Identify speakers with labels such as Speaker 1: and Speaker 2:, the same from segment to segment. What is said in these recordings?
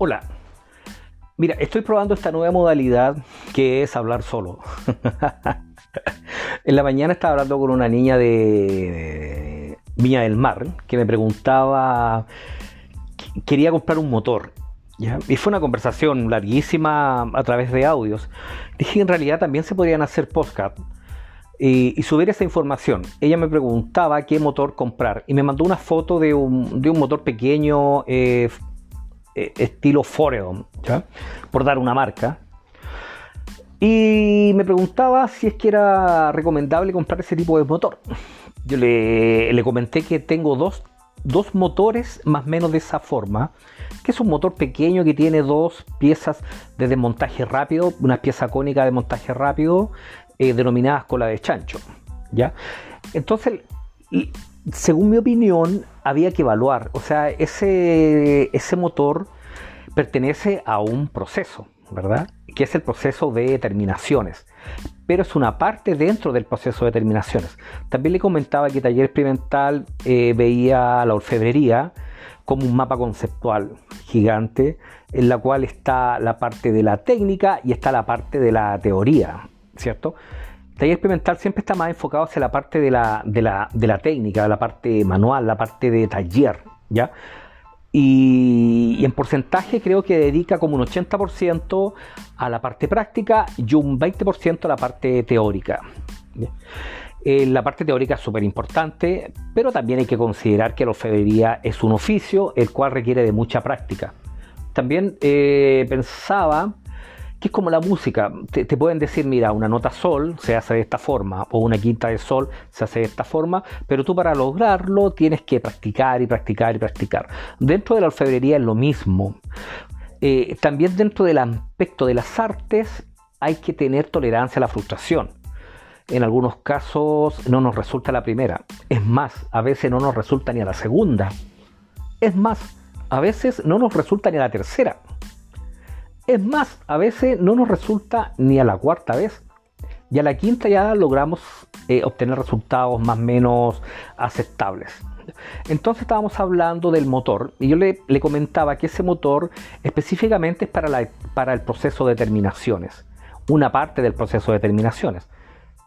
Speaker 1: Hola. Mira, estoy probando esta nueva modalidad que es hablar solo. en la mañana estaba hablando con una niña de Viña del Mar que me preguntaba, quería comprar un motor. Y fue una conversación larguísima a través de audios. Dije, en realidad también se podrían hacer podcast y, subir esa información. Ella me preguntaba qué motor comprar y me mandó una foto de un, motor pequeño eh, eh, estilo Foreon, por dar una marca. Y me preguntaba si es que era recomendable comprar ese tipo de motor. Yo le, comenté que tengo dos, dos motores más o menos de esa forma, que es un motor pequeño que tiene dos piezas de desmontaje rápido, una pieza cónica de montaje rápido, eh, denominadas cola de chancho. ¿ya? Entonces, según mi opinión, había que evaluar. O sea, ese, ese motor pertenece a un proceso, ¿verdad? Que es el proceso de terminaciones. Pero es una parte dentro del proceso de terminaciones. También le comentaba que Taller Experimental eh, veía la orfebrería como un mapa conceptual gigante en la cual está la parte de la técnica y está la parte de la teoría, ¿cierto? Taller experimental siempre está más enfocado hacia la parte de la, de la, técnica, la parte manual, la parte de taller, ¿ya? Y, en porcentaje creo que dedica como un 80% a la parte práctica y un 20% a la parte teórica. Eh, la parte teórica es súper importante, pero también hay que considerar que la orfebrería es un oficio el cual requiere de mucha práctica. También eh, pensaba que es como la música. Te, pueden decir, mira, una nota sol se hace de esta forma, o una quinta de sol se hace de esta forma, pero tú para lograrlo tienes que practicar y practicar y practicar. Dentro de la orfebrería es lo mismo. Eh, también dentro del aspecto de las artes hay que tener tolerancia a la frustración. En algunos casos no nos resulta la primera. Es más, a veces no nos resulta ni a la segunda. Es más, a veces no nos resulta ni a la tercera. Es más, a veces no nos resulta ni a la cuarta vez. Y a la quinta ya logramos eh, obtener resultados más o menos aceptables. Entonces estábamos hablando del motor y yo le, comentaba que ese motor específicamente es para, para el proceso de terminaciones, una parte del proceso de terminaciones.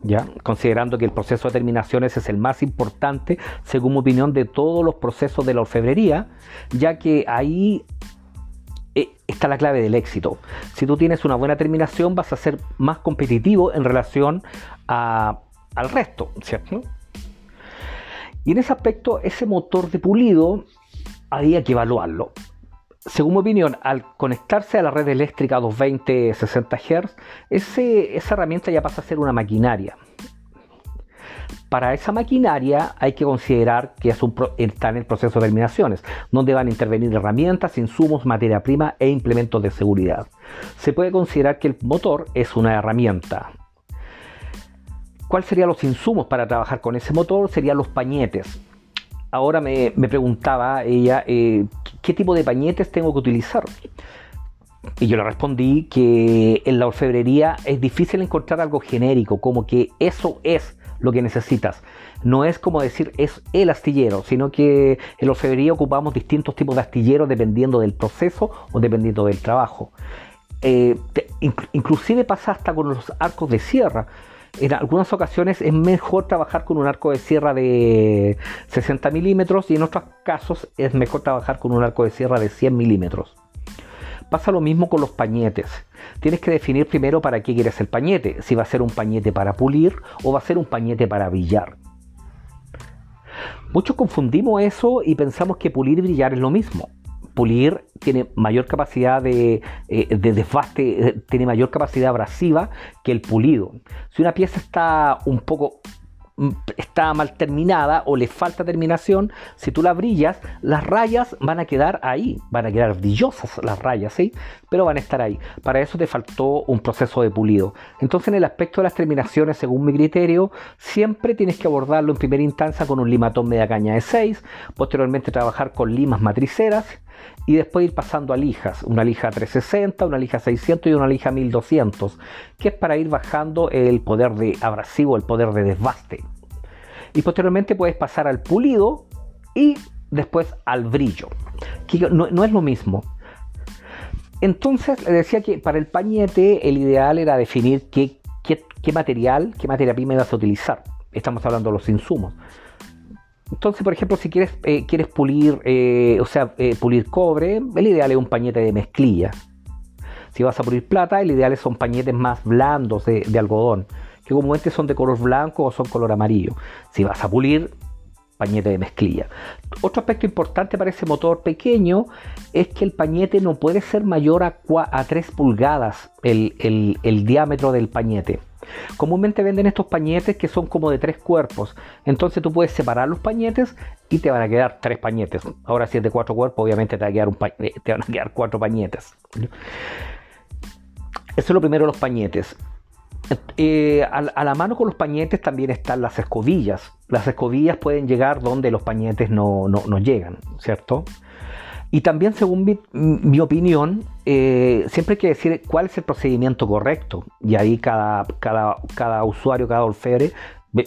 Speaker 1: ¿Ya? considerando que el proceso de terminaciones es el más importante, según mi opinión, de todos los procesos de la orfebrería, ya que ahí está la clave del éxito. Si tú tienes una buena terminación, vas a ser más competitivo en relación al resto, ¿cierto? Y en ese aspecto, ese motor de pulido había que evaluarlo. Según mi opinión, al conectarse a la red eléctrica 220-60 Hz, esa herramienta ya pasa a ser una maquinaria. Para esa maquinaria hay que considerar que está en el proceso de terminaciones, donde van a intervenir herramientas, insumos, materia prima e implementos de seguridad. Se puede considerar que el motor es una herramienta. ¿Cuáles serían los insumos para trabajar con ese motor? Serían los pañetes. Ahora me, preguntaba ella eh, qué tipo de pañetes tengo que utilizar. Y yo le respondí que en la orfebrería es difícil encontrar algo genérico, como que eso es lo que necesitas. No es como decir es el astillero, sino que en la orfebrería ocupamos distintos tipos de astilleros dependiendo del proceso o dependiendo del trabajo. Eh, inclusive pasa hasta con los arcos de sierra. En algunas ocasiones es mejor trabajar con un arco de sierra de 60 milímetros y en otros casos es mejor trabajar con un arco de sierra de 100 milímetros. Pasa lo mismo con los pañetes. Tienes que definir primero para qué quieres el pañete, si va a ser un pañete para pulir o va a ser un pañete para brillar. Muchos confundimos eso y pensamos que pulir y brillar es lo mismo. Pulir tiene mayor capacidad de, eh, de desbaste, eh, tiene mayor capacidad abrasiva que el pulido. Si una pieza está un poco está mal terminada o le falta terminación, si tú la brillas, las rayas van a quedar ahí, van a quedar brillosas las rayas, ¿sí? Pero van a estar ahí. Para eso te faltó un proceso de pulido. Entonces, en el aspecto de las terminaciones, según mi criterio, siempre tienes que abordarlo en primera instancia con un limatón media caña de 6, posteriormente trabajar con limas matriceras y después ir pasando a lijas, una lija 360, una lija 600 y una lija 1200, que es para ir bajando el poder de abrasivo, el poder de desbaste. Y posteriormente puedes pasar al pulido y después al brillo, que no, es lo mismo. Entonces le decía que para el pañete el ideal era definir qué, qué, material, qué materia prima ibas a utilizar. Estamos hablando de los insumos. Entonces, por ejemplo, si quieres, eh, quieres pulir, eh, o sea, eh, pulir cobre, el ideal es un pañete de mezclilla. Si vas a pulir plata, el ideal son pañetes más blandos de, algodón, que comúnmente son de color blanco o son color amarillo. Si vas a pulir pañete de mezclilla. Otro aspecto importante para ese motor pequeño es que el pañete no puede ser mayor a, a 3 pulgadas el, diámetro del pañete. Comúnmente venden estos pañetes que son como de tres cuerpos. Entonces tú puedes separar los pañetes y te van a quedar tres pañetes. Ahora si es de cuatro cuerpos, obviamente te, eh, van a quedar cuatro pañetes. Eso es lo primero, los pañetes. Eh, a, la mano con los pañetes también están las escobillas. Las escobillas pueden llegar donde los pañetes no, llegan, ¿cierto? Y también, según mi, opinión, eh, siempre hay que decir cuál es el procedimiento correcto. Y ahí cada, cada, cada usuario, cada orfebre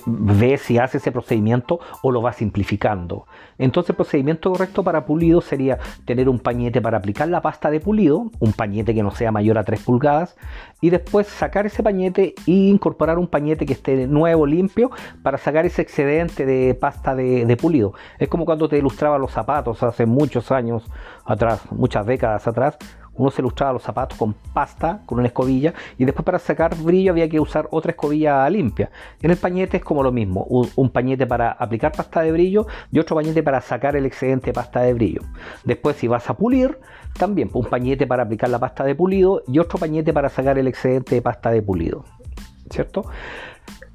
Speaker 1: ve, si hace ese procedimiento o lo va simplificando. Entonces el procedimiento correcto para pulido sería tener un pañete para aplicar la pasta de pulido, un pañete que no sea mayor a 3 pulgadas, y después sacar ese pañete e incorporar un pañete que esté nuevo, limpio, para sacar ese excedente de pasta de, de pulido. Es como cuando te ilustraba los zapatos hace muchos años atrás, muchas décadas atrás, uno se ilustraba los zapatos con pasta, con una escobilla, y después para sacar brillo había que usar otra escobilla limpia. En el pañete es como lo mismo, un, pañete para aplicar pasta de brillo y otro pañete para sacar el excedente de pasta de brillo. Después si vas a pulir, también un pañete para aplicar la pasta de pulido y otro pañete para sacar el excedente de pasta de pulido. ¿Cierto?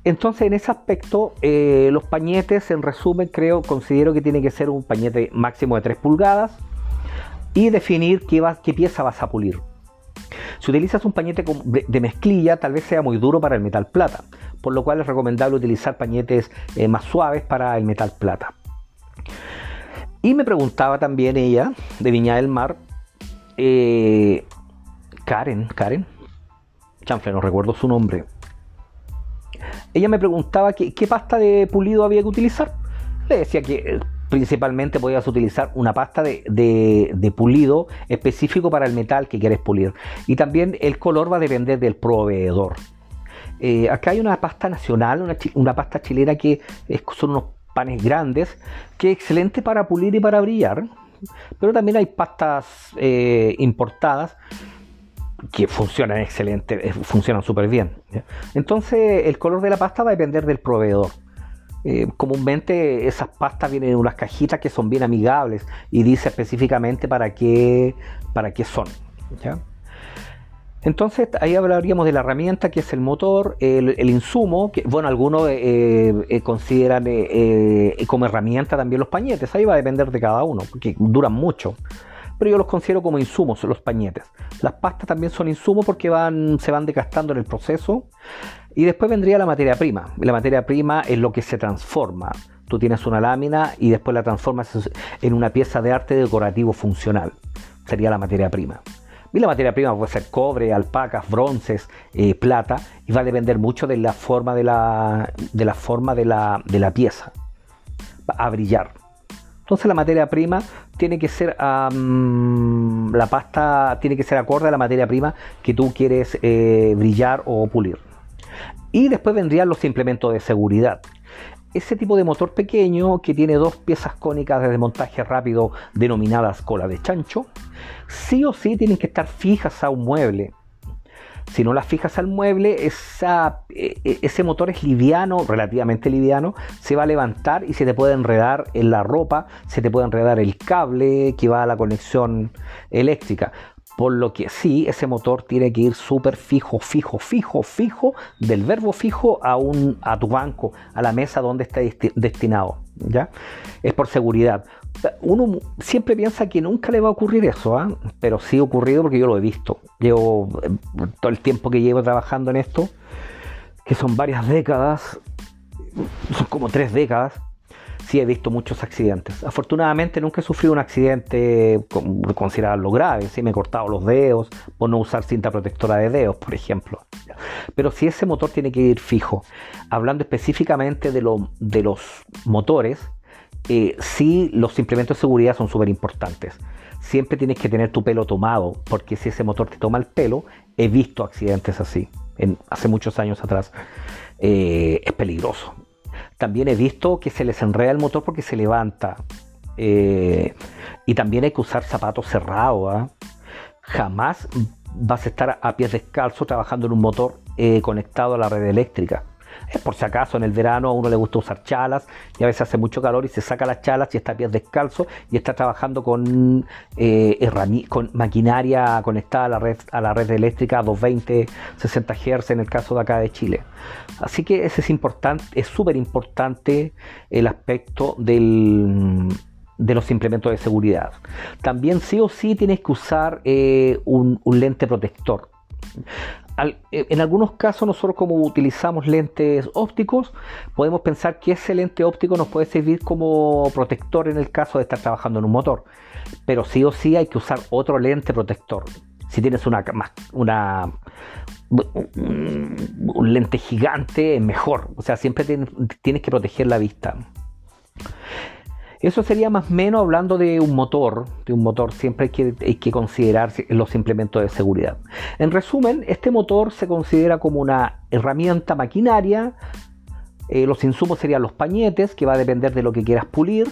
Speaker 1: Entonces, en ese aspecto, eh, los pañetes, en resumen, creo, considero que tiene que ser un pañete máximo de 3 pulgadas, y definir qué, pieza vas a pulir. Si utilizas un pañete de mezclilla, tal vez sea muy duro para el metal plata, por lo cual es recomendable utilizar pañetes eh, más suaves para el metal plata. Y me preguntaba también ella, de Viña del Mar, eh, Karen, Karen, chanfle, no recuerdo su nombre. Ella me preguntaba qué pasta de pulido había que utilizar. Le decía que eh, principalmente podías utilizar una pasta de, pulido específico para el metal que quieres pulir. Y también el color va a depender del proveedor. Eh, acá hay una pasta nacional, una, pasta chilena que son unos panes grandes, que es excelente para pulir y para brillar. Pero también hay pastas eh, importadas que funcionan excelente, eh, funcionan súper bien. Entonces el color de la pasta va a depender del proveedor. Eh, comúnmente esas pastas vienen en unas cajitas que son bien amigables y dice específicamente para qué, para qué son. Entonces ahí hablaríamos de la herramienta que es el motor, el, insumo, que bueno, algunos eh, eh, consideran como herramienta también los pañetes, ahí va a depender de cada uno, porque duran mucho pero yo los considero como insumos los pañetes. Las pastas también son insumos porque van, se van desgastando en el proceso y después vendría la materia prima. La materia prima es lo que se transforma. Tú tienes una lámina y después la transformas en una pieza de arte decorativo funcional. Sería la materia prima. Y la materia prima puede ser cobre, alpacas, bronces, eh, plata, y va a depender mucho de la forma de la, de la, forma de la, de la pieza. Va a brillar. Entonces la materia prima tiene que ser, la pasta tiene que ser acorde a la materia prima que tú quieres eh, brillar o pulir. Y después vendrían los implementos de seguridad. Ese tipo de motor pequeño que tiene dos piezas cónicas de desmontaje rápido denominadas cola de chancho, sí o sí tienen que estar fijas a un mueble. Si no las fijas al mueble, e, e, ese motor es liviano, relativamente liviano, se va a levantar y se te puede enredar en la ropa, se te puede enredar el cable que va a la conexión eléctrica. Por lo que sí, ese motor tiene que ir súper fijo, fijo, fijo, fijo, del verbo fijo a, un, a tu banco, a la mesa donde está destinado. ¿ya? Es por seguridad. Uno siempre piensa que nunca le va a ocurrir eso, ¿ah? pero sí ha ocurrido porque yo lo he visto. Llevo eh, todo el tiempo que llevo trabajando en esto, que son varias décadas, son como tres décadas, sí he visto muchos accidentes. Afortunadamente nunca he sufrido un accidente considerado grave, sí me he cortado los dedos por no usar cinta protectora de dedos, por ejemplo. Pero si ese motor tiene que ir fijo, hablando específicamente de, los motores, eh, sí los implementos de seguridad son súper importantes. Siempre tienes que tener tu pelo tomado, porque si ese motor te toma el pelo, he visto accidentes así, hace muchos años atrás. Eh, es peligroso. También he visto que se les enreda el motor porque se levanta. Eh, y también hay que usar zapatos cerrados. ¿ah? Jamás vas a estar a pies descalzos trabajando en un motor eh, conectado a la red eléctrica. Es por si acaso en el verano a uno le gusta usar chalas y a veces hace mucho calor y se saca las chalas y está a pies descalzos y está trabajando con, eh, maquinaria conectada a la, red, a la red eléctrica a 220, 60 Hz en el caso de acá de Chile. Así que ese es importante, es súper importante el aspecto del de los implementos de seguridad. También sí o sí tienes que usar eh, un, lente protector. Eh, en algunos casos nosotros como utilizamos lentes ópticos, podemos pensar que ese lente óptico nos puede servir como protector en el caso de estar trabajando en un motor. Pero sí o sí hay que usar otro lente protector. Si tienes una, una un, lente gigante, mejor. O sea, siempre tienes que proteger la vista. Eso sería más o menos hablando de un motor, de un motor siempre hay que, hay que considerar los implementos de seguridad. En resumen, este motor se considera como una herramienta maquinaria, eh, los insumos serían los pañetes, que va a depender de lo que quieras pulir,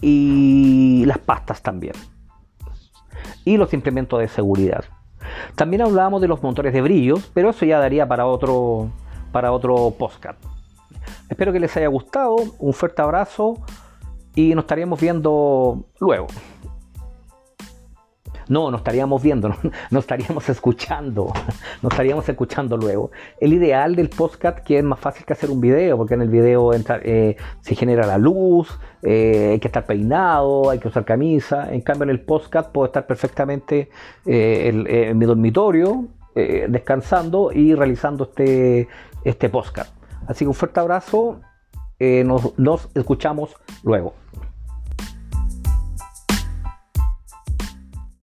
Speaker 1: y las pastas también. Y los implementos de seguridad. También hablábamos de los motores de brillos, pero eso ya daría para otro, para otro podcast. Espero que les haya gustado. Un fuerte abrazo y nos estaríamos viendo luego. No, nos estaríamos viendo, no, nos estaríamos escuchando, nos estaríamos escuchando luego. El ideal del podcast que es más fácil que hacer un video, porque en el video entra, eh, se genera la luz, eh, hay que estar peinado, hay que usar camisa. En cambio en el podcast puedo estar perfectamente eh, en mi dormitorio, descansando y realizando este, este podcast. Así que un fuerte abrazo, nos, nos escuchamos luego.